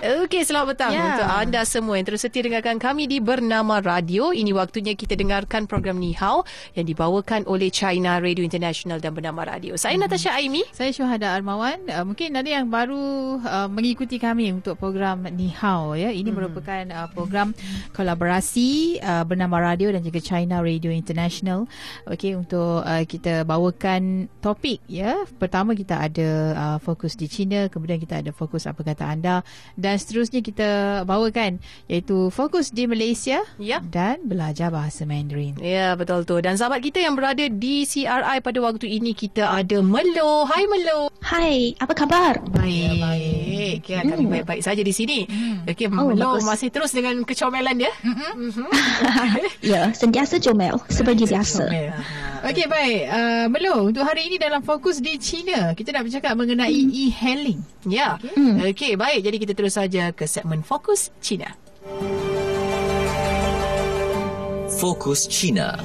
Okey, selamat petang Ya. untuk anda semua yang terus setia dengarkan kami di Bernama Radio. Ini waktunya kita dengarkan program Ni Hao yang dibawakan oleh China Radio International dan Bernama Radio. Saya Hmm. Natasha Aimi. Saya Syuhada Armawan. Uh, mungkin ada yang baru uh, mengikuti kami untuk program Ni Hao ya. Ini hmm. merupakan uh, program kolaborasi uh, bernama radio dan juga China Radio International. Okey untuk uh, kita bawakan topik ya. Pertama kita ada uh, fokus di China, kemudian kita ada fokus apa kata anda dan seterusnya kita bawakan iaitu fokus di Malaysia Ya. dan belajar bahasa Mandarin. Ya, betul tu. Dan sahabat kita yang berada di CRI pada waktu ini kita ada Melo. Hai Melo. Hai, apa khabar? Baik. baik. Okay, kami baik-baik saja di sini. Okey, Oh, Melo bagus. masih terus dengan kecomelan dia. Mhm. Ya, sentiasa comel seperti biasa. Okey baik uh, Melo untuk hari ini dalam fokus di China kita nak bercakap mengenai e-hailing. Ya. Hmm. Okey, baik. Jadi kita terus saja ke segmen Fokus China. Fokus China.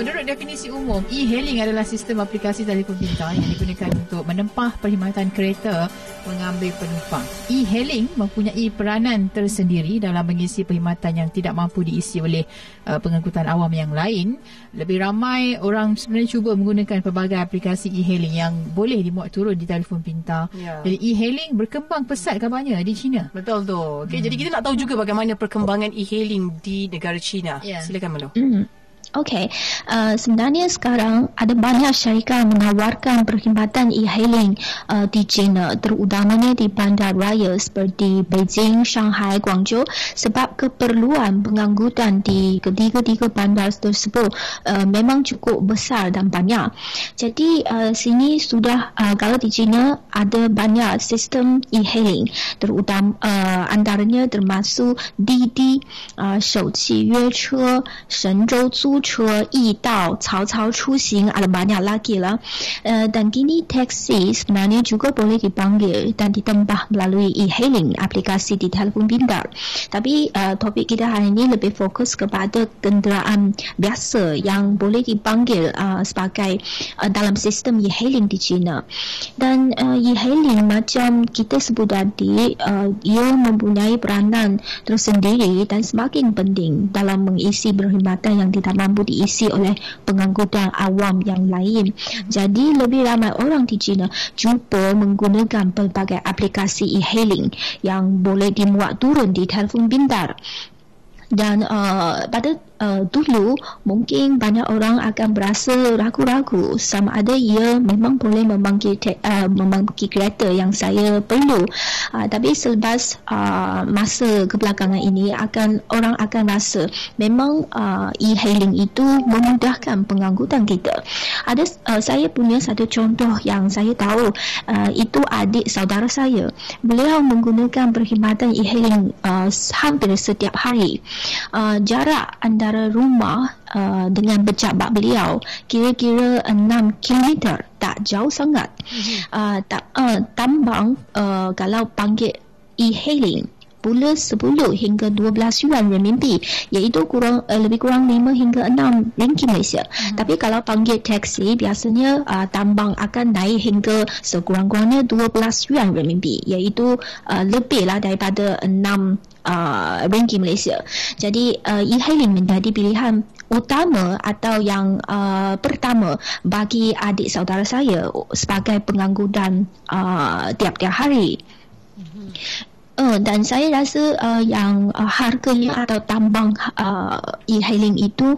Menurut definisi umum, e-hailing adalah sistem aplikasi telefon pintar yang digunakan untuk menempah perkhidmatan kereta mengambil penumpang. E-hailing mempunyai peranan tersendiri dalam mengisi perkhidmatan yang tidak mampu diisi oleh uh, pengangkutan awam yang lain. Lebih ramai orang sebenarnya cuba menggunakan pelbagai aplikasi e-hailing yang boleh dimuat turun di telefon pintar. Ya. Jadi e-hailing berkembang pesat kabarnya di China. Betul tu. Okey, jadi kita nak tahu juga bagaimana perkembangan e-hailing di negara China. Ya. Silakan Melo. Hmm. Okey, uh, sebenarnya sekarang ada banyak syarikat menawarkan perkhidmatan e-hailing uh, di China terutamanya di bandar raya seperti Beijing, Shanghai, Guangzhou sebab keperluan pengangkutan di ketiga-tiga bandar tersebut uh, memang cukup besar dan banyak. Jadi uh, sini sudah uh, kalau di China ada banyak sistem e-hailing terutama uh, antaranya termasuk Didi, uh, 手汽约车、神州租 车易到，曹操出行阿拉巴尼亚拉给了。呃，但给你 taxi，那呢就个玻璃的帮给，但的登吧，melalui e-hailing aplikasi di telefon pintar。tapi uh, topik kita hari ini lebih fokus kepada kenderaan biasa yang boleh dipanggil uh, sebagai uh, dalam sistem e-hailing di China. dan e-hailing macam kita sebut tadi, ia mempunyai peranan tersendiri dan semakin penting dalam mengisi yang ditanam mampu diisi oleh pengangkutan awam yang lain. Jadi lebih ramai orang di China cuba menggunakan pelbagai aplikasi e-hailing yang boleh dimuat turun di telefon pintar. Dan uh, pada uh, dulu mungkin banyak orang akan berasa ragu-ragu sama ada ia memang boleh memanggil te- uh, memanggil kereta yang saya perlu. Uh, tapi selepas uh, masa kebelakangan ini akan orang akan rasa memang uh, e-hailing itu memudahkan pengangkutan kita. Ada uh, saya punya satu contoh yang saya tahu uh, itu adik saudara saya. Beliau menggunakan perkhidmatan e-hailing uh, hampir setiap hari. Uh, jarak antara rumah uh, dengan pejabat beliau kira-kira 6 km tak jauh sangat. Uh, tak, uh, tambang uh, kalau panggil e-hailing pula 10 hingga 12 yuan renminbi iaitu kurang uh, lebih kurang 5 hingga 6 ringgit Malaysia. Hmm. Tapi kalau panggil taksi biasanya uh, tambang akan naik hingga sekurang-kurangnya 12 yuan renminbi iaitu uh, lebihlah daripada 6 uh, ringgit Malaysia. Jadi uh, e-hailing menjadi pilihan utama atau yang uh, pertama bagi adik saudara saya sebagai pengangkutan uh, tiap-tiap hari. Uh, dan saya rasa uh, yang uh, harganya atau tambang uh, e-hailing itu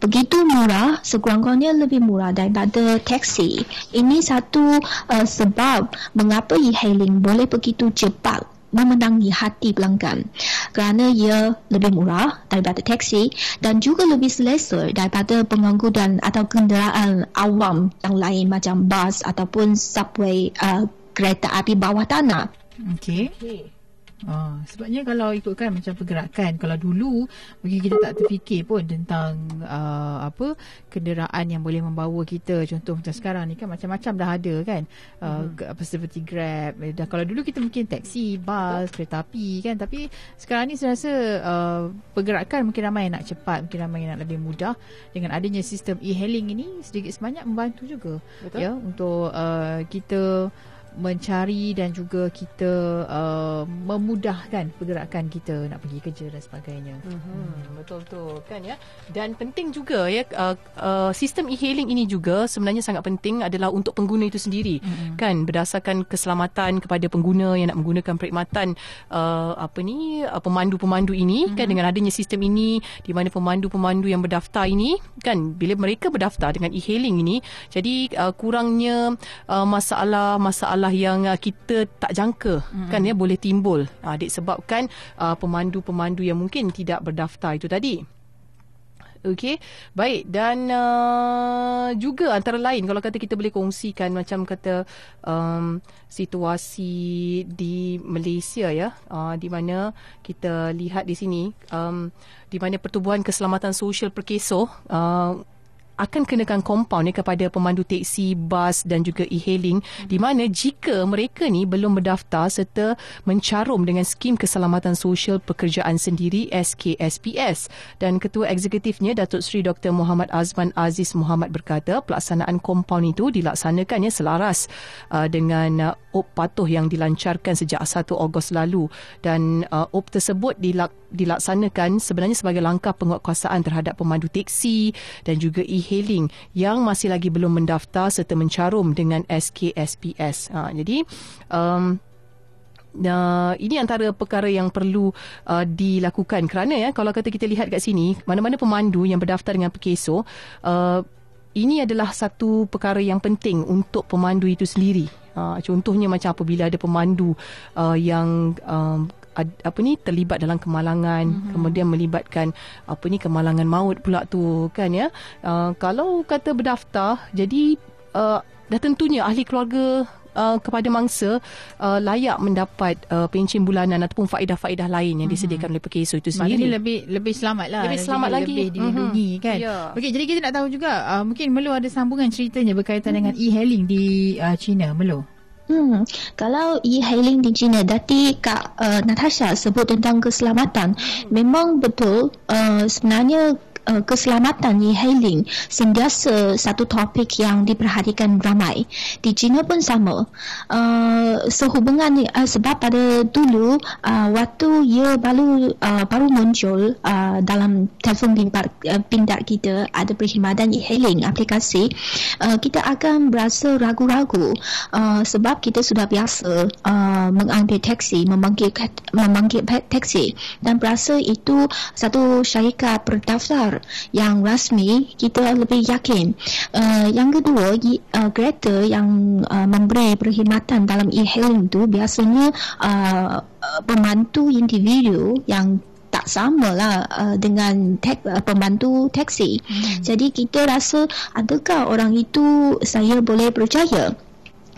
begitu murah, sekurang-kurangnya lebih murah daripada taksi. Ini satu uh, sebab mengapa e-hailing boleh begitu cepat memenangi hati pelanggan kerana ia lebih murah daripada taksi dan juga lebih selesa daripada pengangkutan atau kenderaan awam yang lain macam bas ataupun subway uh, kereta api bawah tanah. Okey. Oh, sebabnya kalau ikutkan macam pergerakan kalau dulu mungkin kita tak terfikir pun tentang uh, apa kenderaan yang boleh membawa kita. Contoh macam sekarang ni kan macam-macam dah ada kan. Uh, hmm. apa seperti Grab. Eh, dah kalau dulu kita mungkin taksi, bas, kereta api kan. Tapi sekarang ni saya rasa uh, pergerakan mungkin ramai yang nak cepat mungkin ramai yang nak lebih mudah. Dengan adanya sistem e-hailing ini sedikit sebanyak membantu juga. Betul? ya untuk uh, kita mencari dan juga kita uh, memudahkan pergerakan kita nak pergi kerja dan sebagainya. Mm-hmm. Betul betul kan ya. Dan penting juga ya uh, uh, sistem e-hailing ini juga sebenarnya sangat penting adalah untuk pengguna itu sendiri mm-hmm. kan berdasarkan keselamatan kepada pengguna yang nak menggunakan perkhidmatan uh, apa ni uh, pemandu-pemandu ini mm-hmm. kan dengan adanya sistem ini di mana pemandu-pemandu yang berdaftar ini kan bila mereka berdaftar dengan e-hailing ini jadi uh, kurangnya uh, masalah-masalah masalah yang uh, kita tak jangka mm-hmm. kan ya boleh timbul uh, disebabkan uh, pemandu-pemandu yang mungkin tidak berdaftar itu tadi. Okey, baik dan uh, juga antara lain kalau kata kita boleh kongsikan macam kata um, situasi di Malaysia ya, uh, di mana kita lihat di sini um, di mana pertubuhan keselamatan sosial perkeso uh, akan kenakan kompaun ya, kepada pemandu teksi, bas dan juga e-hailing hmm. di mana jika mereka ni belum berdaftar serta mencarum dengan skim keselamatan sosial pekerjaan sendiri SKSPS dan ketua eksekutifnya Datuk Seri Dr Muhammad Azman Aziz Muhammad berkata pelaksanaan kompaun itu dilaksanakan ya selaras uh, dengan uh, OP patuh yang dilancarkan sejak 1 Ogos lalu dan uh, OP tersebut dilak- dilaksanakan sebenarnya sebagai langkah penguatkuasaan terhadap pemandu teksi dan juga e-hailing yang masih lagi belum mendaftar serta mencarum dengan SKSPS. Ha, jadi um, Uh, ini antara perkara yang perlu uh, dilakukan kerana ya kalau kata kita lihat kat sini mana-mana pemandu yang berdaftar dengan Pekeso uh, ini adalah satu perkara yang penting untuk pemandu itu sendiri. Uh, contohnya macam apabila ada pemandu uh, yang um, apa ni terlibat dalam kemalangan mm-hmm. kemudian melibatkan apa ni kemalangan maut pula tu kan ya uh, kalau kata berdaftar jadi uh, dah tentunya ahli keluarga Uh, kepada mangsa uh, layak mendapat uh, pencen bulanan ataupun faedah-faedah lain yang mhm. disediakan oleh PKSO itu sendiri. Maknanya lebih lebih selamat lah. Lebih selamat lebih, lagi. Lebih dilindungi mm-hmm. kan. Yeah. Okey, jadi kita nak tahu juga uh, mungkin Melo ada sambungan ceritanya berkaitan mm. dengan e-hailing di uh, China. Melo. Hmm, kalau e-hailing di China, dati Kak uh, Natasha sebut tentang keselamatan. Memang betul uh, sebenarnya uh, keselamatan e-hailing sentiasa satu topik yang diperhatikan ramai. Di China pun sama. Uh, sehubungan uh, sebab pada dulu uh, waktu ia baru uh, baru muncul uh, dalam telefon pintar, uh, pintar kita ada perkhidmatan e-hailing aplikasi, uh, kita akan berasa ragu-ragu uh, sebab kita sudah biasa uh, mengambil taksi, memanggil memanggil taksi dan berasa itu satu syarikat berdaftar yang rasmi kita lebih yakin uh, yang kedua uh, kereta yang uh, memberi perkhidmatan dalam e-hailing tu biasanya uh, pembantu individu yang tak sama lah uh, dengan tek, uh, pembantu teksi. Hmm. Jadi kita rasa adakah orang itu saya boleh percaya?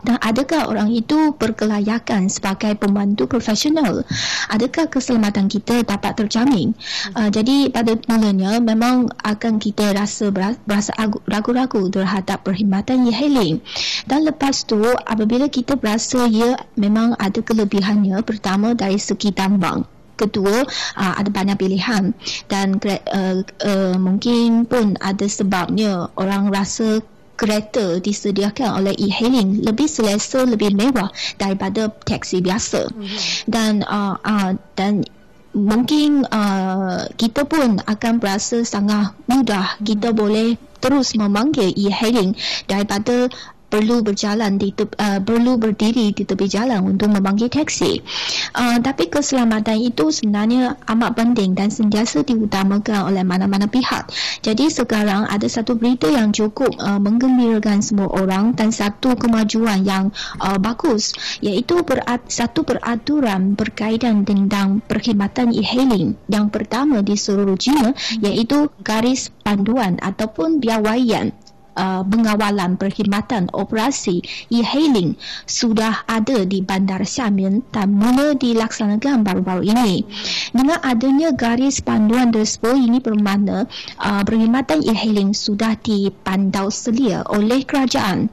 Dan adakah orang itu berkelayakan sebagai pembantu profesional? Adakah keselamatan kita dapat terjamin? Uh, jadi pada mulanya memang akan kita rasa berasa ragu-ragu terhadap perkhidmatan e-hailing dan lepas tu apabila kita berasa ia memang ada kelebihannya pertama dari segi tambang. Kedua uh, ada banyak pilihan. Dan uh, uh, mungkin pun ada sebabnya orang rasa kereta disediakan oleh e-hailing lebih selesa lebih mewah daripada taksi biasa. Mm-hmm. dan uh, uh, dan mungkin uh, kita pun akan berasa sangat mudah. Kita boleh terus memanggil e-hailing daripada perlu berjalan di te, uh, perlu berdiri di tepi jalan untuk memanggil taksi. Uh, tapi keselamatan itu sebenarnya amat penting dan sentiasa diutamakan oleh mana-mana pihak. Jadi sekarang ada satu berita yang cukup uh, menggembirakan semua orang dan satu kemajuan yang uh, bagus iaitu berat, satu peraturan berkaitan tentang perkhidmatan e-hailing yang pertama di seluruh China iaitu garis panduan ataupun biawaian uh, pengawalan perkhidmatan operasi e-hailing sudah ada di Bandar Xiamen dan mula dilaksanakan baru-baru ini. Dengan adanya garis panduan tersebut ini bermakna uh, perkhidmatan e-hailing sudah dipandau selia oleh kerajaan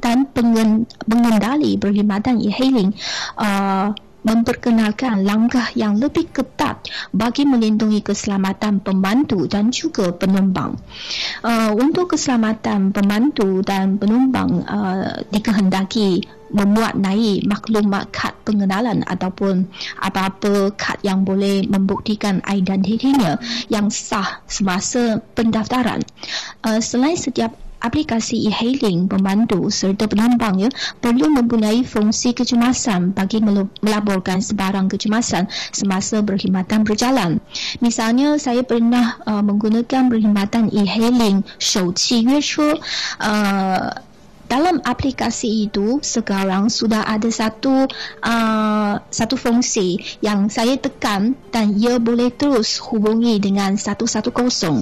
dan pengendali perkhidmatan e-hailing uh, memperkenalkan langkah yang lebih ketat bagi melindungi keselamatan pembantu dan juga penumpang. Uh, untuk keselamatan pembantu dan penumpang uh, dikehendaki memuat naik maklumat kad pengenalan ataupun apa-apa kad yang boleh membuktikan identitinya yang sah semasa pendaftaran. Uh, selain setiap aplikasi e-hailing pembantu serta penumpang ya perlu mempunyai fungsi kecemasan bagi melaporkan sebarang kecemasan semasa berkhidmatan berjalan. Misalnya saya pernah uh, menggunakan perkhidmatan e-hailing Shouqi Yue uh, dalam aplikasi itu sekarang sudah ada satu uh, satu fungsi yang saya tekan dan ia boleh terus hubungi dengan 110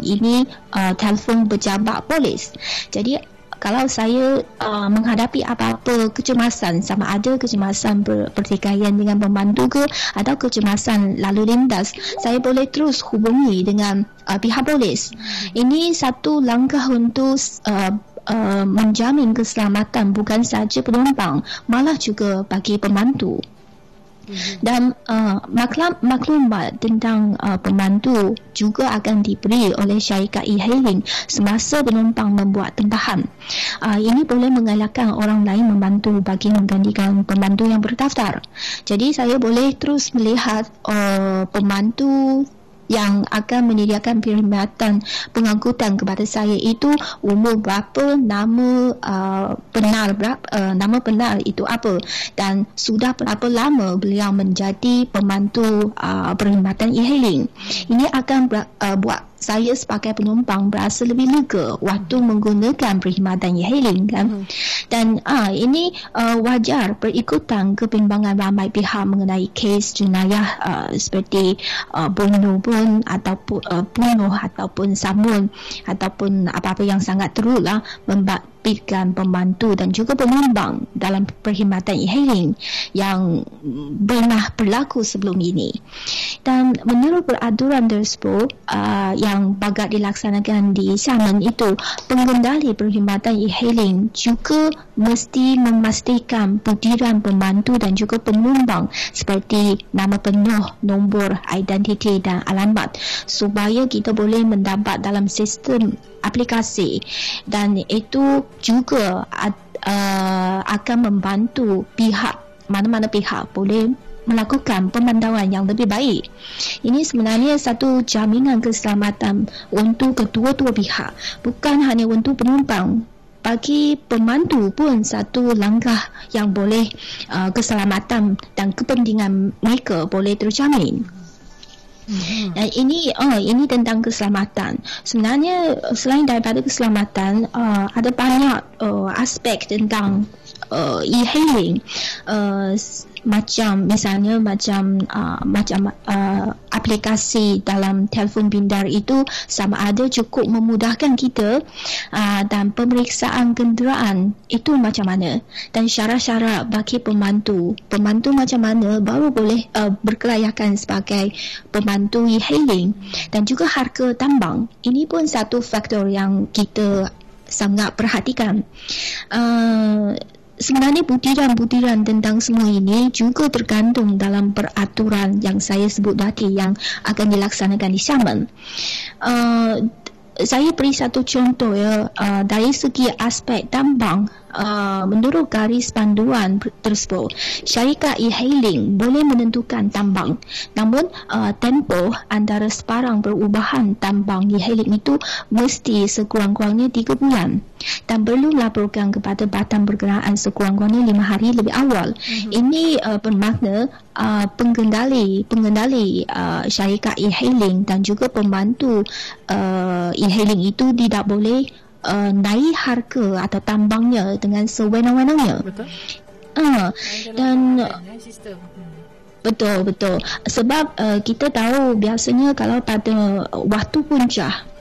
ini uh, telefon pejabat polis. Jadi kalau saya uh, menghadapi apa-apa kecemasan sama ada kecemasan ber- pertikaian dengan pembantu ke atau kecemasan lalu lintas saya boleh terus hubungi dengan uh, pihak polis. Ini satu langkah untuk uh, uh, menjamin keselamatan bukan saja penumpang malah juga bagi pembantu dan uh, maklum, maklumat tentang uh, pembantu juga akan diberi oleh syarikat e-hailing semasa penumpang membuat tempahan. Uh, ini boleh mengalahkan orang lain membantu bagi menggantikan pembantu yang berdaftar. Jadi saya boleh terus melihat uh, pembantu yang akan menyediakan perkhidmatan pengangkutan kepada saya itu umur berapa, nama uh, benar berapa, uh, nama benar itu apa dan sudah berapa lama beliau menjadi pembantu uh, perkhidmatan e-hailing. Ini akan uh, buat saya sebagai penumpang berasa lebih lega waktu menggunakan perkhidmatan e-hailing kan. Hmm. Dan ah ini uh, wajar berikutan kebimbangan ramai pihak mengenai kes jenayah uh, seperti uh, bunuh pun ataupun uh, bunuh ataupun samun ataupun apa-apa yang sangat teruk lah membabitkan pembantu dan juga penumpang dalam perkhidmatan e-hailing yang pernah berlaku sebelum ini. Dan menurut peraturan tersebut uh, yang yang bagat dilaksanakan di Xiamen itu pengendali perkhidmatan e-hailing juga mesti memastikan butiran pembantu dan juga penumpang seperti nama penuh, nombor identiti dan alamat supaya kita boleh mendapat dalam sistem aplikasi. Dan itu juga uh, akan membantu pihak mana-mana pihak boleh melakukan pemantauan yang lebih baik. Ini sebenarnya satu jaminan keselamatan untuk kedua-dua pihak, bukan hanya untuk penumpang. Bagi pemandu pun satu langkah yang boleh uh, keselamatan dan kepentingan mereka boleh terjamin. Mm-hmm. Dan ini oh ini tentang keselamatan. Sebenarnya selain daripada keselamatan uh, ada banyak uh, aspek tentang uh, e-hailing. Uh, macam misalnya macam uh, macam uh, aplikasi dalam telefon pintar itu sama ada cukup memudahkan kita uh, dan pemeriksaan kenderaan itu macam mana. Dan syarat-syarat bagi pembantu pembantu macam mana baru boleh uh, berkelayakan sebagai pembantu e-hailing. Dan juga harga tambang. Ini pun satu faktor yang kita sangat perhatikan. Uh, sebenarnya butiran-butiran tentang semua ini juga tergantung dalam peraturan yang saya sebut tadi yang akan dilaksanakan di Xiamen. Uh, saya beri satu contoh ya uh, dari segi aspek tambang uh, menurut garis panduan tersebut syarikat e-hailing boleh menentukan tambang. Namun uh, tempoh antara sebarang perubahan tambang e-hailing itu mesti sekurang-kurangnya 3 bulan. Dan perlu laporkan kepada Badan Pergerakan sekurang-kurangnya 5 hari lebih awal. Mm-hmm. ini uh, bermakna uh, pengendali pengendali uh, syarikat e-hailing dan juga pembantu uh, e-hailing itu tidak boleh uh, naik harga atau tambangnya dengan sewenang-wenangnya. Betul. Uh, dan sistem. Hmm. Betul betul. Sebab uh, kita tahu biasanya kalau pada waktu puncak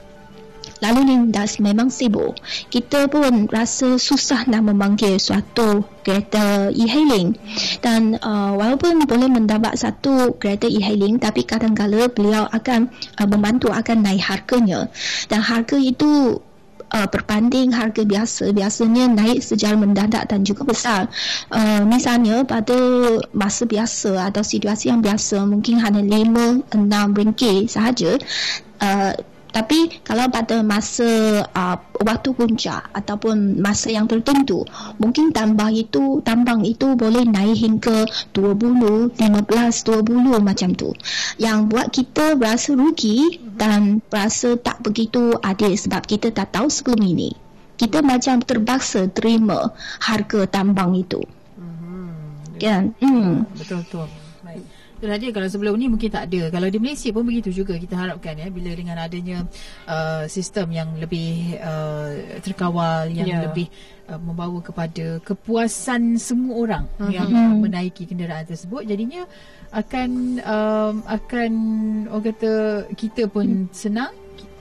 lalu lintas memang sibuk. Kita pun rasa susah nak memanggil suatu kereta e-hailing dan uh, walaupun boleh mendapat satu kereta e-hailing tapi kadang-kadang beliau akan uh, membantu akan naik harganya dan harga itu uh, berbanding harga biasa. Biasanya naik secara mendadak dan juga besar. Uh, misalnya pada masa biasa atau situasi yang biasa mungkin hanya 5 6 ringgit sahaja uh, tapi kalau pada masa uh, waktu puncak ataupun masa yang tertentu, mungkin tambang itu tambang itu boleh naik hingga 20, 15, 20 macam tu. Yang buat kita berasa rugi dan berasa tak begitu adil sebab kita tak tahu sebelum ini. Kita macam terpaksa terima harga tambang itu. Mm-hmm. Kan? Hmm. Betul betul. Itulah dia kalau sebelum ni mungkin tak ada. Kalau di Malaysia pun begitu juga kita harapkan ya bila dengan adanya uh, sistem yang lebih uh, terkawal yang yeah. lebih uh, membawa kepada kepuasan semua orang uh-huh. yang uh, menaiki kenderaan tersebut jadinya akan um, akan orang kata kita pun senang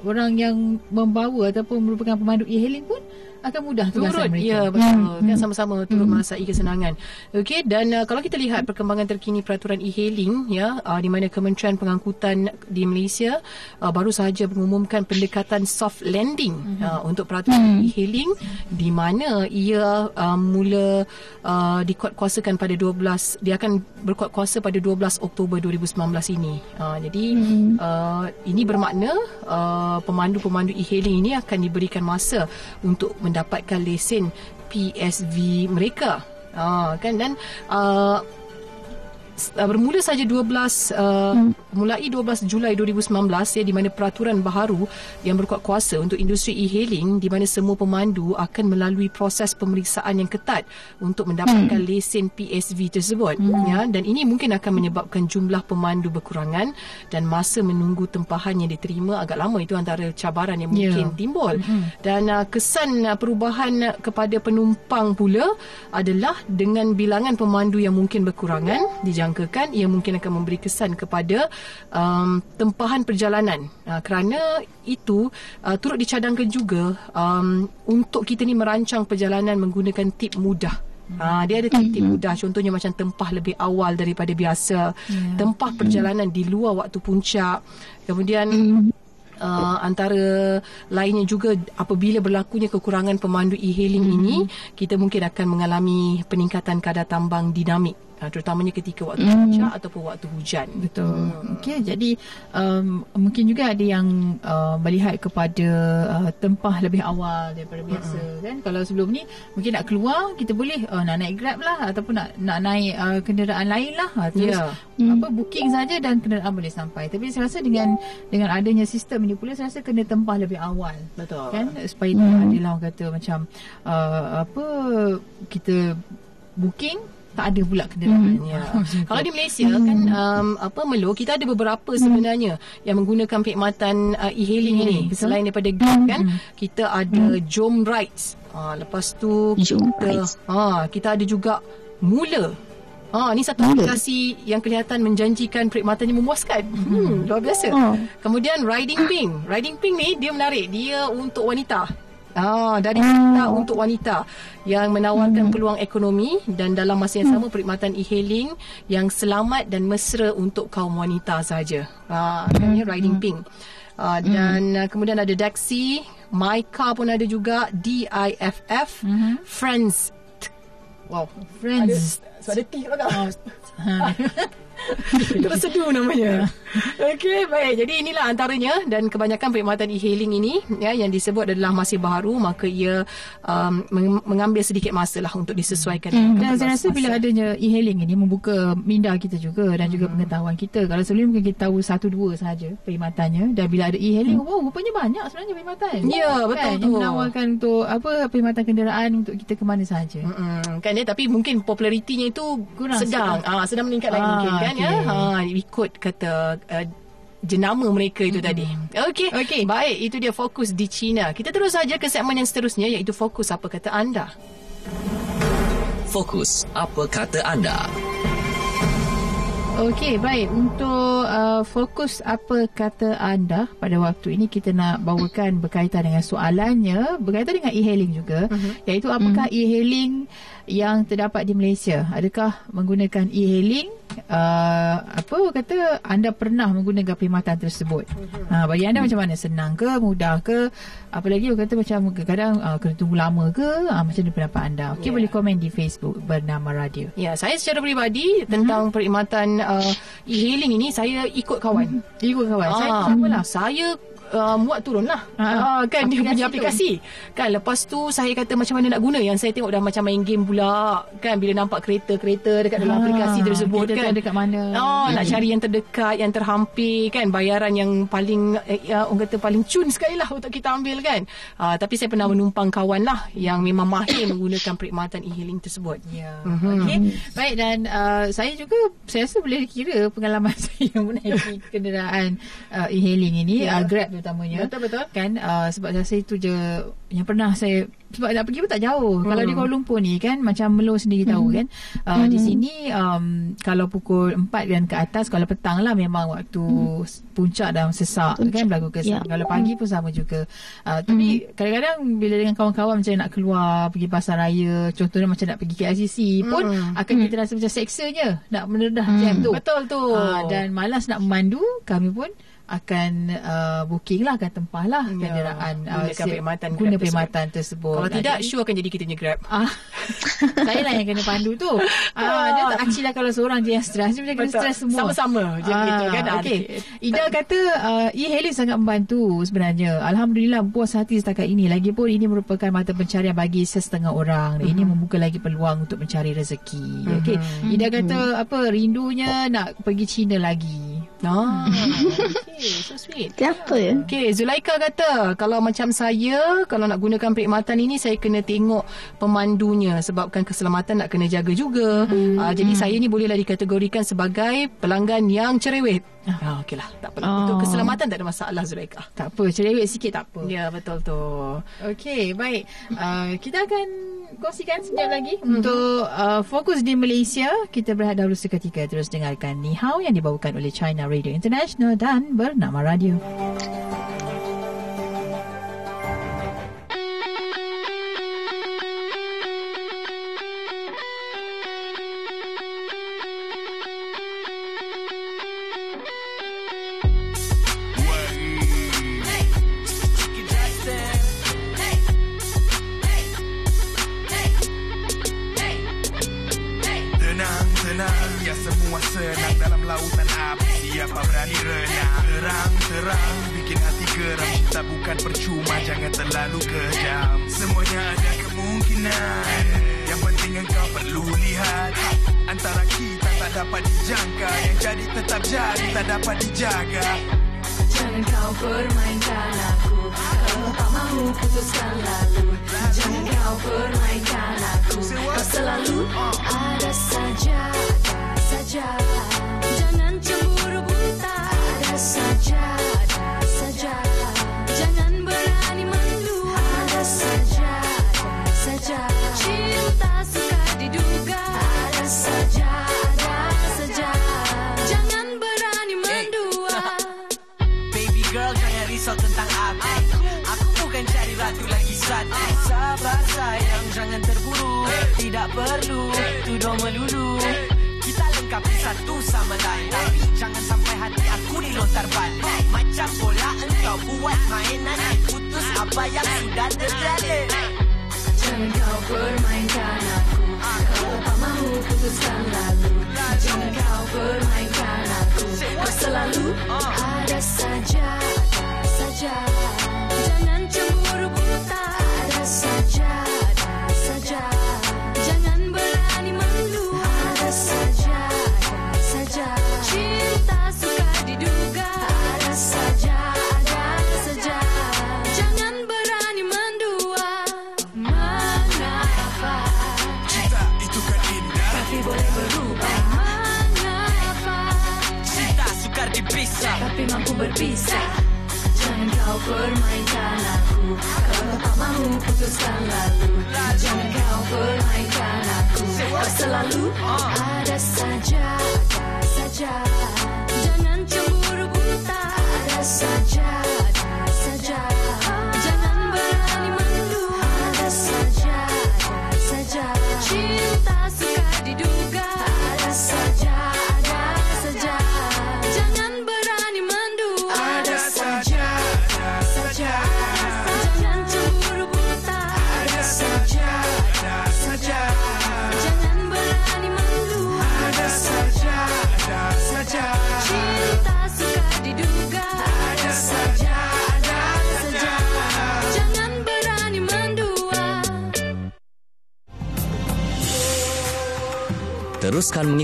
orang yang membawa ataupun merupakan pemandu e-hailing pun akan mudah tugasan turut, mereka. Ya, betul. Hmm. Kan sama-sama turut hmm. merasai kesenangan. Okey, dan uh, kalau kita lihat perkembangan terkini peraturan e-hailing ya, uh, di mana Kementerian Pengangkutan di Malaysia uh, baru sahaja mengumumkan pendekatan soft landing hmm. uh, untuk peraturan hmm. e-hailing di mana ia uh, mula uh, dikuatkuasakan pada 12 dia akan berkuatkuasa pada 12 Oktober 2019 ini. Uh, jadi hmm. uh, ini bermakna uh, pemandu-pemandu e-hailing ini akan diberikan masa untuk mendapatkan lesen PSV mereka. Ah kan dan uh, uh, bermula saja 12 uh, hmm. mulai 12 Julai 2019 ya di mana peraturan baharu yang berkuat kuasa untuk industri e-hailing di mana semua pemandu akan melalui proses pemeriksaan yang ketat untuk mendapatkan hmm. lesen PSV tersebut hmm. ya dan ini mungkin akan menyebabkan jumlah pemandu berkurangan dan masa menunggu tempahan yang diterima agak lama itu antara cabaran yang mungkin yeah. timbul hmm. dan uh, kesan uh, perubahan kepada penumpang pula adalah dengan bilangan pemandu yang mungkin berkurangan di dijangkakan ia mungkin akan memberi kesan kepada um, tempahan perjalanan uh, kerana itu uh, turut dicadangkan juga um, untuk kita ni merancang perjalanan menggunakan tip mudah Ha, dia ada tip-tip mm-hmm. mudah Contohnya macam tempah lebih awal daripada biasa yeah. Tempah perjalanan mm-hmm. di luar waktu puncak Kemudian mm-hmm. uh, Antara lainnya juga Apabila berlakunya kekurangan pemandu e-hailing ini Kita mungkin akan mengalami peningkatan kadar tambang dinamik uh, terutamanya ketika waktu mm. cuaca ataupun waktu hujan. Betul. Hmm. Okey, jadi um, mungkin juga ada yang uh, melihat kepada uh, tempah lebih awal daripada biasa mm. kan. Kalau sebelum ni mungkin nak keluar kita boleh uh, nak naik Grab lah ataupun nak nak naik uh, kenderaan lain lah. Uh, terus yeah. mm. apa booking saja dan kenderaan boleh sampai. Tapi saya rasa dengan dengan adanya sistem ini pula saya rasa kena tempah lebih awal. Betul. Kan supaya mm. tak adalah orang kata macam uh, apa kita booking tak ada pula kenderaan. Hmm. Kalau di Malaysia hmm. kan um, apa Melo kita ada beberapa hmm. sebenarnya yang menggunakan perkhidmatan uh, e-hailing hmm. ini betul? selain daripada Grab hmm. kan kita ada hmm. Jom Rides. Ha, lepas tu Jom kita ha, kita ada juga Mula. Ha, ni satu aplikasi yang kelihatan menjanjikan perkhidmatan yang memuaskan. Hmm, hmm luar biasa. Oh. Kemudian Riding Pink. Riding Pink ni dia menarik. Dia untuk wanita. Ah, dari wanita oh. untuk wanita yang menawarkan hmm. peluang ekonomi dan dalam masa yang sama hmm. perkhidmatan e-hailing yang selamat dan mesra untuk kaum wanita saja. Ah, hmm. riding pink. Hmm. dan uh, kemudian ada Daxi, My pun ada juga DIFF, hmm. Friends. Wow, Friends. Ada, so ada T belakang. Oh. Kita seduh namanya. Okey, baik. Jadi inilah antaranya dan kebanyakan perkhidmatan e-hailing ini ya yang disebut adalah masih baru maka ia um, mengambil sedikit masa lah untuk disesuaikan. Hmm. Dan saya rasa bila adanya e-hailing ini membuka minda kita juga dan juga hmm. pengetahuan kita. Kalau sebelum mungkin kita tahu satu dua sahaja perkhidmatannya dan bila ada e-hailing, hmm. wow, rupanya banyak sebenarnya perkhidmatan. Ya, betul kan? tu. Yang menawarkan untuk apa perkhidmatan kenderaan untuk kita ke mana sahaja. Hmm. Kan ya, tapi mungkin popularitinya itu Kurang sedang. Ah, sedang meningkat lagi ah, mungkin kan okay. ya. Ha, ikut kata uh, jenama mereka itu hmm. tadi. Okey. Okay. Baik, itu dia fokus di China. Kita terus saja ke segmen yang seterusnya iaitu fokus apa kata anda. Fokus apa kata anda. Okey, baik. Untuk uh, fokus apa kata anda pada waktu ini kita nak bawakan berkaitan dengan soalannya berkaitan dengan e-hailing juga uh-huh. iaitu apakah uh-huh. e-hailing yang terdapat di Malaysia? Adakah menggunakan e-hailing uh, apa kata anda pernah menggunakan perkhidmatan tersebut? Uh-huh. Ha, bagi anda uh-huh. macam mana? Senang ke, mudah ke? Apa lagi orang kata macam kadang uh, kena tunggu lama ke? Uh, macam mana pendapat anda? Okey, yeah. boleh komen di Facebook bernama Radio. Ya, saya secara peribadi tentang uh-huh. perkhidmatan uh, e-hailing ini saya ikut kawan. Uh-huh. Ikut kawan. Ah, saya sama lah. Saya uh, muat turun lah uh, uh, kan aplikasi dia punya aplikasi tu. kan lepas tu saya kata macam mana nak guna yang saya tengok dah macam main game pula kan bila nampak kereta-kereta dekat dalam uh, aplikasi tersebut kan dekat mana oh, hmm. nak cari yang terdekat yang terhampir kan bayaran yang paling eh, uh, orang kata paling cun sekali lah untuk kita ambil kan uh, tapi saya pernah menumpang kawan lah yang memang mahir menggunakan perkhidmatan e-hailing tersebut ya yeah. mm-hmm. okay. baik dan uh, saya juga saya rasa boleh kira pengalaman saya menaiki kenderaan uh, e-hailing ini yeah. uh, Grab utamanya betul betul kan uh, sebab saya itu je yang pernah saya sebab nak pergi pun tak jauh hmm. kalau di Kuala Lumpur ni kan macam Melo sendiri tahu hmm. kan uh, hmm. di sini um, kalau pukul 4 dan ke atas kalau petang lah memang waktu hmm. puncak dan sesak puncak. kan berlaku kesan ya. kalau pagi pun sama juga uh, tapi hmm. kadang-kadang bila dengan kawan-kawan macam nak keluar pergi pasar raya contohnya macam nak pergi KLCC pun hmm. akan kita rasa macam seksanya nak menedah hmm. jam tu betul tu uh, dan malas nak memandu kami pun akan uh, booking lah akan tempah lah ya, kenderaan uh, guna perkhidmatan guna perkhidmatan tersebut. Kalau tidak jadi, Syu akan jadi kita punya Grab. Ah, saya lah yang kena pandu tu. Ah, dia tak acil lah kalau seorang je yang stres dia kena stres semua. Sama-sama je ah, gitu kan. Okay. Ida kata uh, e-hailing sangat membantu sebenarnya. Alhamdulillah puas hati setakat ini. Lagipun ini merupakan mata pencarian bagi sesetengah orang. Mm-hmm. ini membuka lagi peluang untuk mencari rezeki. Mm-hmm. okay. Ida kata mm-hmm. apa rindunya nak pergi China lagi Ah, okay, so sweet. Siapa ya? Okay, Zulaika kata, kalau macam saya, kalau nak gunakan perkhidmatan ini, saya kena tengok pemandunya sebabkan keselamatan nak kena jaga juga. Hmm. Uh, jadi hmm. saya ni bolehlah dikategorikan sebagai pelanggan yang cerewet. Ah, okey lah. Tak apa. Oh. Untuk keselamatan tak ada masalah Zulaika. Tak apa, cerewet sikit tak apa. Ya, betul tu. Okey, baik. Uh, kita akan kongsikan sekejap lagi mm-hmm. untuk uh, fokus di Malaysia. Kita berehat dahulu seketika terus dengarkan Ni Hao yang dibawakan oleh China Radio International dan bernama Radio. putuskan lalu Jangan kau permainkan aku. Kau selalu ada saja ada Saja Jangan cemburu buta Ada saja. Ada Saja Jangan berani mengeluh Ada saja ada Saja. Cinta sesuatu perlu Tuduh melulu. Kita lengkapi satu sama lain. Tapi jangan sampai hati aku ni lontar balik. Macam bola engkau buat mainan Putus apa yang sudah terjadi. Jangan kau permainkan aku. Kau tak mahu putuskan lalu Jangan kau permainkan aku. Kau selalu ah. ada saja Saja. Jangan cuma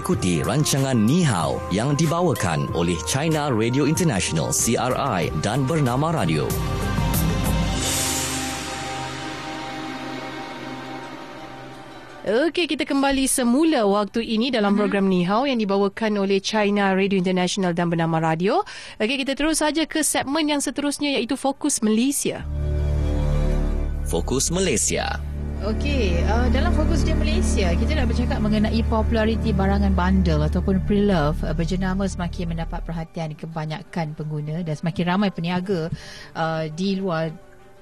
Mengikuti rancangan Ni Hao yang dibawakan oleh China Radio International CRI dan Bernama Radio. Okey, kita kembali semula waktu ini dalam program Ni Hao yang dibawakan oleh China Radio International dan Bernama Radio. Okey, kita terus saja ke segmen yang seterusnya iaitu Fokus Malaysia. Fokus Malaysia. Okey, uh, dalam fokus di Malaysia, kita nak bercakap mengenai populariti barangan bundle ataupun pre-love uh, berjenama semakin mendapat perhatian kebanyakan pengguna dan semakin ramai peniaga uh, di luar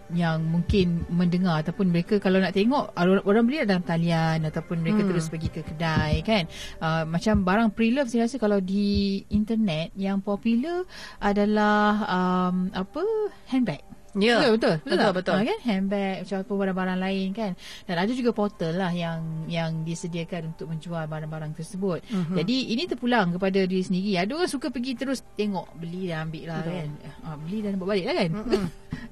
yang mungkin mendengar ataupun mereka kalau nak tengok orang, orang beli dalam talian ataupun mereka hmm. terus pergi ke kedai kan? Uh, macam barang pre-love saya rasa kalau di internet yang popular adalah um, apa? Handbag Ya. Betul betul. Betul, tak? betul. Ha, kan handbag macam apa barang-barang lain kan. Dan ada juga portal lah yang yang disediakan untuk menjual barang-barang tersebut. Uh-huh. Jadi ini terpulang kepada diri sendiri. Ada orang suka pergi terus tengok beli dan ambil lah Betul. kan. Ha, beli dan bawa balik lah kan.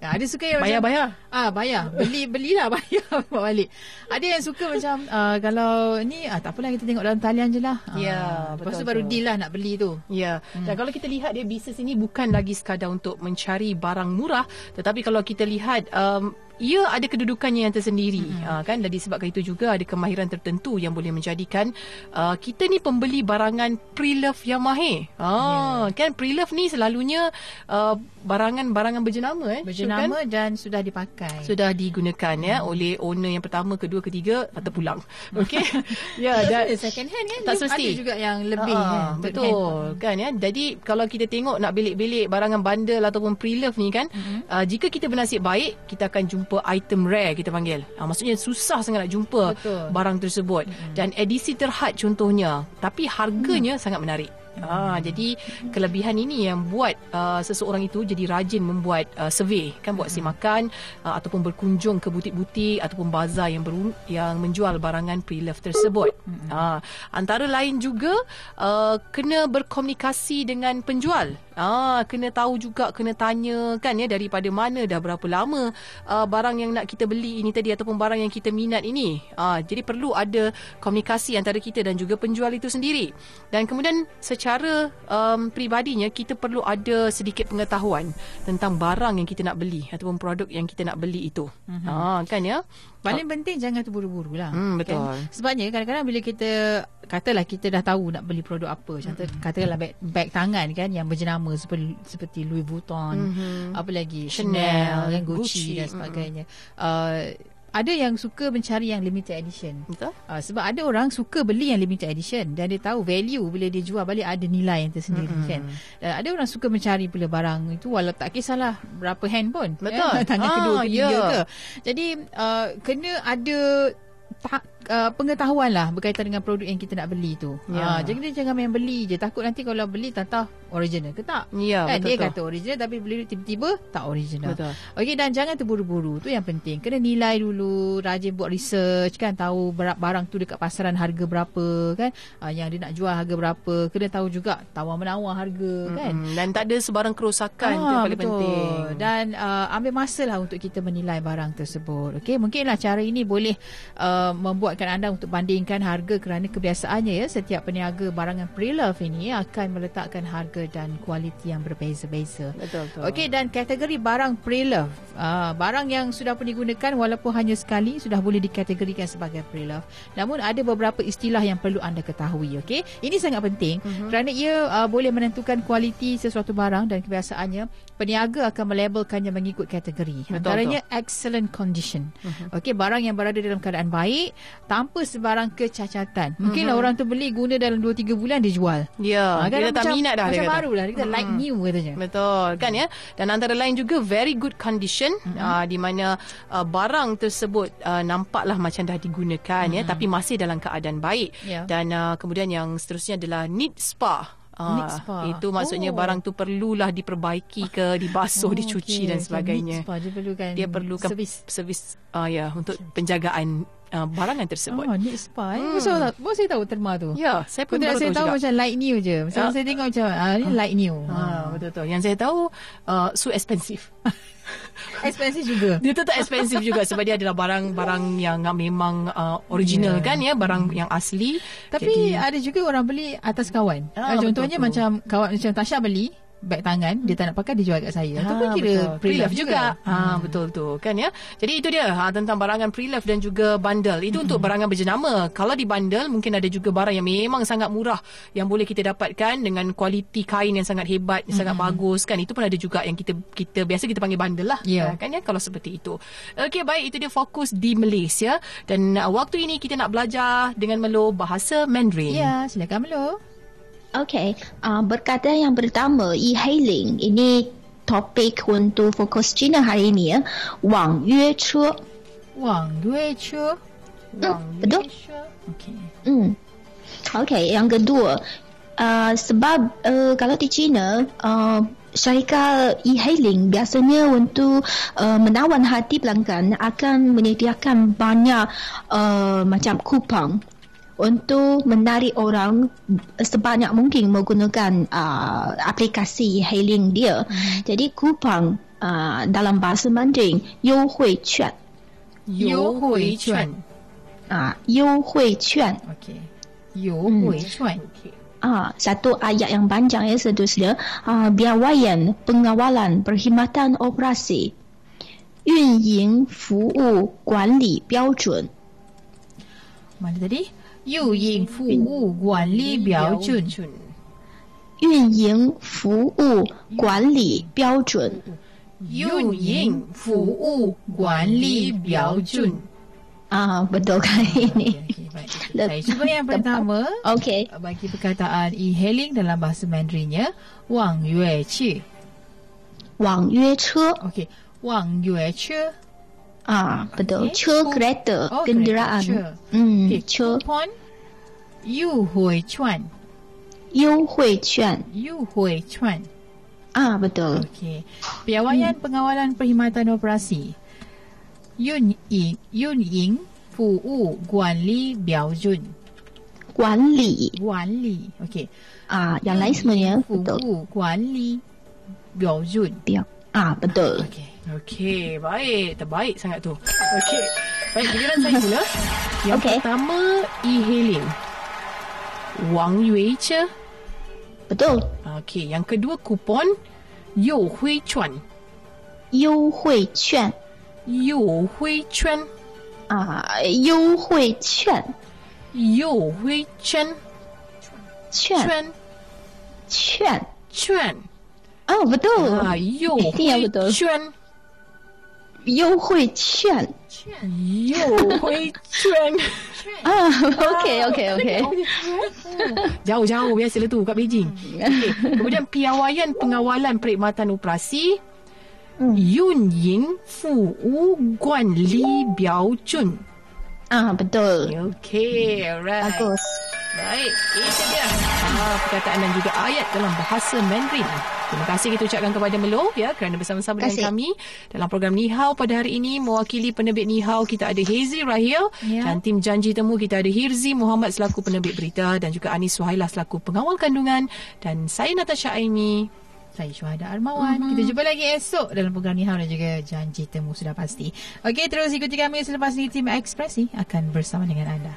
ha, ada suka yang Bayar, macam bayar. Ah bayar. Beli belilah bayar bawa balik. Ada yang suka macam uh, kalau ni ah tak apalah kita tengok dalam talian je lah. Ah, Ya, Lepas betul tu baru deal lah nak beli tu. Ya, hmm. dan kalau kita lihat dia bisnes ini bukan lagi sekadar untuk mencari barang murah, tetapi kalau kita lihat um, ia ada kedudukannya yang tersendiri hmm. uh, kan dan disebabkan itu juga ada kemahiran tertentu yang boleh menjadikan uh, kita ni pembeli barangan pre-love yang mahir. Ah yeah. kan pre-love ni selalunya uh, barangan-barangan berjenama eh. Berjenama Syuk, dan sudah dipakai. kan? sudah digunakan ya oleh owner yang pertama, kedua, ketiga atau pulang. Okey. ya dan second hand kan tak Dia semesti. Ada juga yang lebih Ah, kan third hand. betul kan ya jadi kalau kita tengok nak belik-belik barangan bundle ataupun pre-love ni kan mm-hmm. uh, jika kita bernasib baik kita akan jumpa item rare kita panggil uh, maksudnya susah sangat nak jumpa Betul. barang tersebut mm-hmm. dan edisi terhad contohnya tapi harganya mm. sangat menarik Ah, jadi kelebihan ini yang buat uh, seseorang itu jadi rajin membuat uh, survey kan buat simakan uh, ataupun berkunjung ke butik-butik ataupun bazar yang beru- yang menjual barangan pre-love tersebut. Ah, antara lain juga uh, kena berkomunikasi dengan penjual. Ah, kena tahu juga kena tanya kan ya daripada mana dah berapa lama uh, barang yang nak kita beli ini tadi ataupun barang yang kita minat ini. Ah, jadi perlu ada komunikasi antara kita dan juga penjual itu sendiri. Dan kemudian secara um, peribadinya kita perlu ada sedikit pengetahuan tentang barang yang kita nak beli ataupun produk yang kita nak beli itu. Mm-hmm. Ah, kan ya? Paling penting jangan terburu-buru lah. Hmm, betul. Kan? Sebabnya kadang-kadang bila kita katalah kita dah tahu nak beli produk apa. Contoh Hmm. katakanlah beg, beg tangan kan yang berjenama seperti seperti Louis Vuitton, Mhm. apa lagi Chanel, Chanel, kan Gucci, Gucci, dan sebagainya. Uh, ada yang suka mencari yang limited edition. Betul? Uh, sebab ada orang suka beli yang limited edition dan dia tahu value bila dia jual balik ada nilai yang tersendiri mm-hmm. kan. Dan ada orang suka mencari pula barang itu walau tak kisahlah berapa hand pun. Betul. Eh, tangan Ah, kedua ketiga ya. ke. Jadi uh, kena ada tak, uh, pengetahuan lah berkaitan dengan produk yang kita nak beli tu. Ya. Uh, jadi dia jangan main beli je. Takut nanti kalau beli tak original ke tak. Ya, kan betul dia tu. kata original tapi beli tiba-tiba tak original. Betul. Okey dan jangan terburu-buru. Tu yang penting. Kena nilai dulu, rajin buat research kan tahu barang tu dekat pasaran harga berapa kan. Uh, yang dia nak jual harga berapa. Kena tahu juga tawar-menawar harga kan. Mm-mm. Dan tak ada sebarang kerosakan yang paling betul. penting. Dan uh, ambil masa lah untuk kita menilai barang tersebut. Okey, mungkinlah cara ini boleh uh, membuatkan anda untuk bandingkan harga kerana kebiasaannya ya setiap peniaga barangan pre-love ini akan meletakkan harga dan kualiti yang berbeza-beza. Betul betul. Okey dan kategori barang pre-love. Uh, barang yang sudah pun digunakan walaupun hanya sekali sudah boleh dikategorikan sebagai pre-love. Namun ada beberapa istilah yang perlu anda ketahui, okey? Ini sangat penting uh-huh. kerana ia uh, boleh menentukan kualiti sesuatu barang dan kebiasaannya peniaga akan melabelkannya mengikut kategori. Betul, Antaranya excellent condition. Mhm. Okey, barang yang berada dalam keadaan baik, tanpa sebarang kecacatan. Mungkinlah mm-hmm. orang tu beli guna dalam 2 3 bulan dia jual. Ya, Ah, dia dah tak macam, minat dah dia Macam kata. baru lah. Dia kata like new katanya. Betul kan ya dan antara lain juga very good condition Mm-hmm. uh, di mana uh, barang tersebut uh, nampaklah macam dah digunakan ya tapi masih dalam keadaan baik Mm-hmm. Ya. dan uh, kemudian yang seterusnya adalah need spa Ah, spa. Itu maksudnya Oh. barang tu perlulah diperbaiki ke, dibasuh, dicuci okey, dan sebagainya. Need spa, dia perlukan Dia perlukan servis. servis uh, ya untuk penjagaan uh, barangan tersebut. Oh, need spa. Hmm. Bos tahu, bos saya tahu terma tu. Ya, saya pun baru saya tahu tahu juga. macam like new je. Macam Ah. saya tengok macam ah ni like new. Ha, betul betul. Yang saya tahu uh, so expensive. Expensive juga. Dia tetap expensive juga sebab dia adalah barang-barang yang uh, memang uh, original Ya. kan ya, barang yang asli. Tapi Jadi, ada juga orang beli atas kawan. Ah, Ah, contohnya betul, macam kawan macam Tasha beli beg tangan dia tak nak pakai dia jual kat saya. Itu pun Ha, kira betul. pre-love juga. juga. Ha betul tu kan ya. Jadi itu dia ha, tentang barangan pre-love dan juga bundle. Itu untuk barangan berjenama. Kalau di bundle mungkin ada juga barang yang memang sangat murah yang boleh kita dapatkan dengan kualiti kain yang sangat hebat, yang sangat bagus kan. Itu pun ada juga yang kita kita biasa kita panggil bundle lah. Ha, kan ya kalau seperti itu. Okey baik itu dia fokus di Malaysia dan uh, waktu ini kita nak belajar dengan Melo bahasa Mandarin. Ya, silakan Melo. Okey, uh, berkata yang pertama e-hailing. Ini topik untuk fokus Cina hari ini ya. Wang yue che. Wang Yue Che. Hmm, betul? Okey. Hmm. Okey, yang kedua, uh, sebab uh, kalau di China, uh, syarikat e-hailing biasanya untuk uh, menawan hati pelanggan akan menyediakan banyak uh, macam kupang untuk menarik orang sebanyak mungkin menggunakan uh, aplikasi e-hailing dia. Jadi kupang uh, dalam bahasa Mandarin 优惠券优惠券。啊，优惠券 Okey. Yu Hui Chuan. Ah, satu ayat yang panjang ya seterusnya. Ah, biawayan pengawalan perkhidmatan operasi. 运营服务管理标准 Mana tadi? Yu Ying Fu Wu Guan Li Biao Jun. 运营服务管理标准 Yu Ying Fu Wu Guan Li Biao Jun. Ah, betul kan ini. Okey, baik. Lep- Baik, cuba yang pertama Okey. bagi perkataan e-hailing dalam bahasa Mandarinnya Wang Yue Qi. 网约车 Okey, Wang Yue Qi. Ah, ah betul. Okay. Che kereta, oh, kenderaan. Kereta, mm, okay. Che. Coupon, you hui chuan. You hui chuan. You hui chuan. Ah, betul. Okay. Piawaian mm. pengawalan perkhidmatan operasi. Yun ying, yun ying, fu wu guan li biao jun. Guan li. Guan li. Okay. Ah, yang lain sebenarnya. Fu wu guan li biao jun. Biao. Ah, betul. Ah, okay. Okey, baik. Terbaik sangat tu. Okey. Baik, giliran saya pula. Yang okay. pertama, E-Hailing. Wang Yui Che. Betul. Okey, yang kedua kupon. Yu Hui Chuan. Yu Hui Chuan. Yu Hui Chuan. Ah, Yu Hui Chuan. Yu Hui Chuan. Chuan. Chuan. Chuan. Oh, betul. Ah, Yu ya, Hui Chuan. 优惠券 You Hui Chuan. ah okey okey okey Jauh-jauh biasalah tu kat Beijing. Okey. Kemudian piawaian pengawalan perkhidmatan operasi. Yun Ying Fu Wu Guan Li Biao Jun. ah betul Okey, alright. bagus Baik, itu dia. Ah, perkataan dan juga ayat dalam bahasa Mandarin. Terima kasih kita ucapkan kepada Melo ya kerana bersama-sama dengan kasih. kami dalam program Ni Hao pada hari ini mewakili penerbit Ni Hao kita ada Hazy Rahil Ya. dan tim janji temu kita ada Hirzi Muhammad selaku penerbit berita dan juga Anis Suhaila selaku pengawal kandungan dan saya Natasha Aimi. Saya Syuhada Armawan. Mm-hmm. Kita jumpa lagi esok dalam program Nihau dan juga Janji Temu sudah pasti. Okey, terus ikuti kami selepas ini tim Ekspresi akan bersama dengan anda.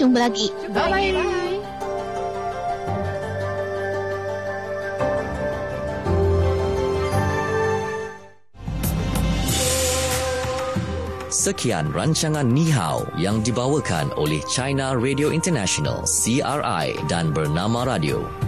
jumpa lagi Bye-bye. Sekian rancangan Ni Hao yang dibawakan oleh China Radio International CRI dan Bernama Radio.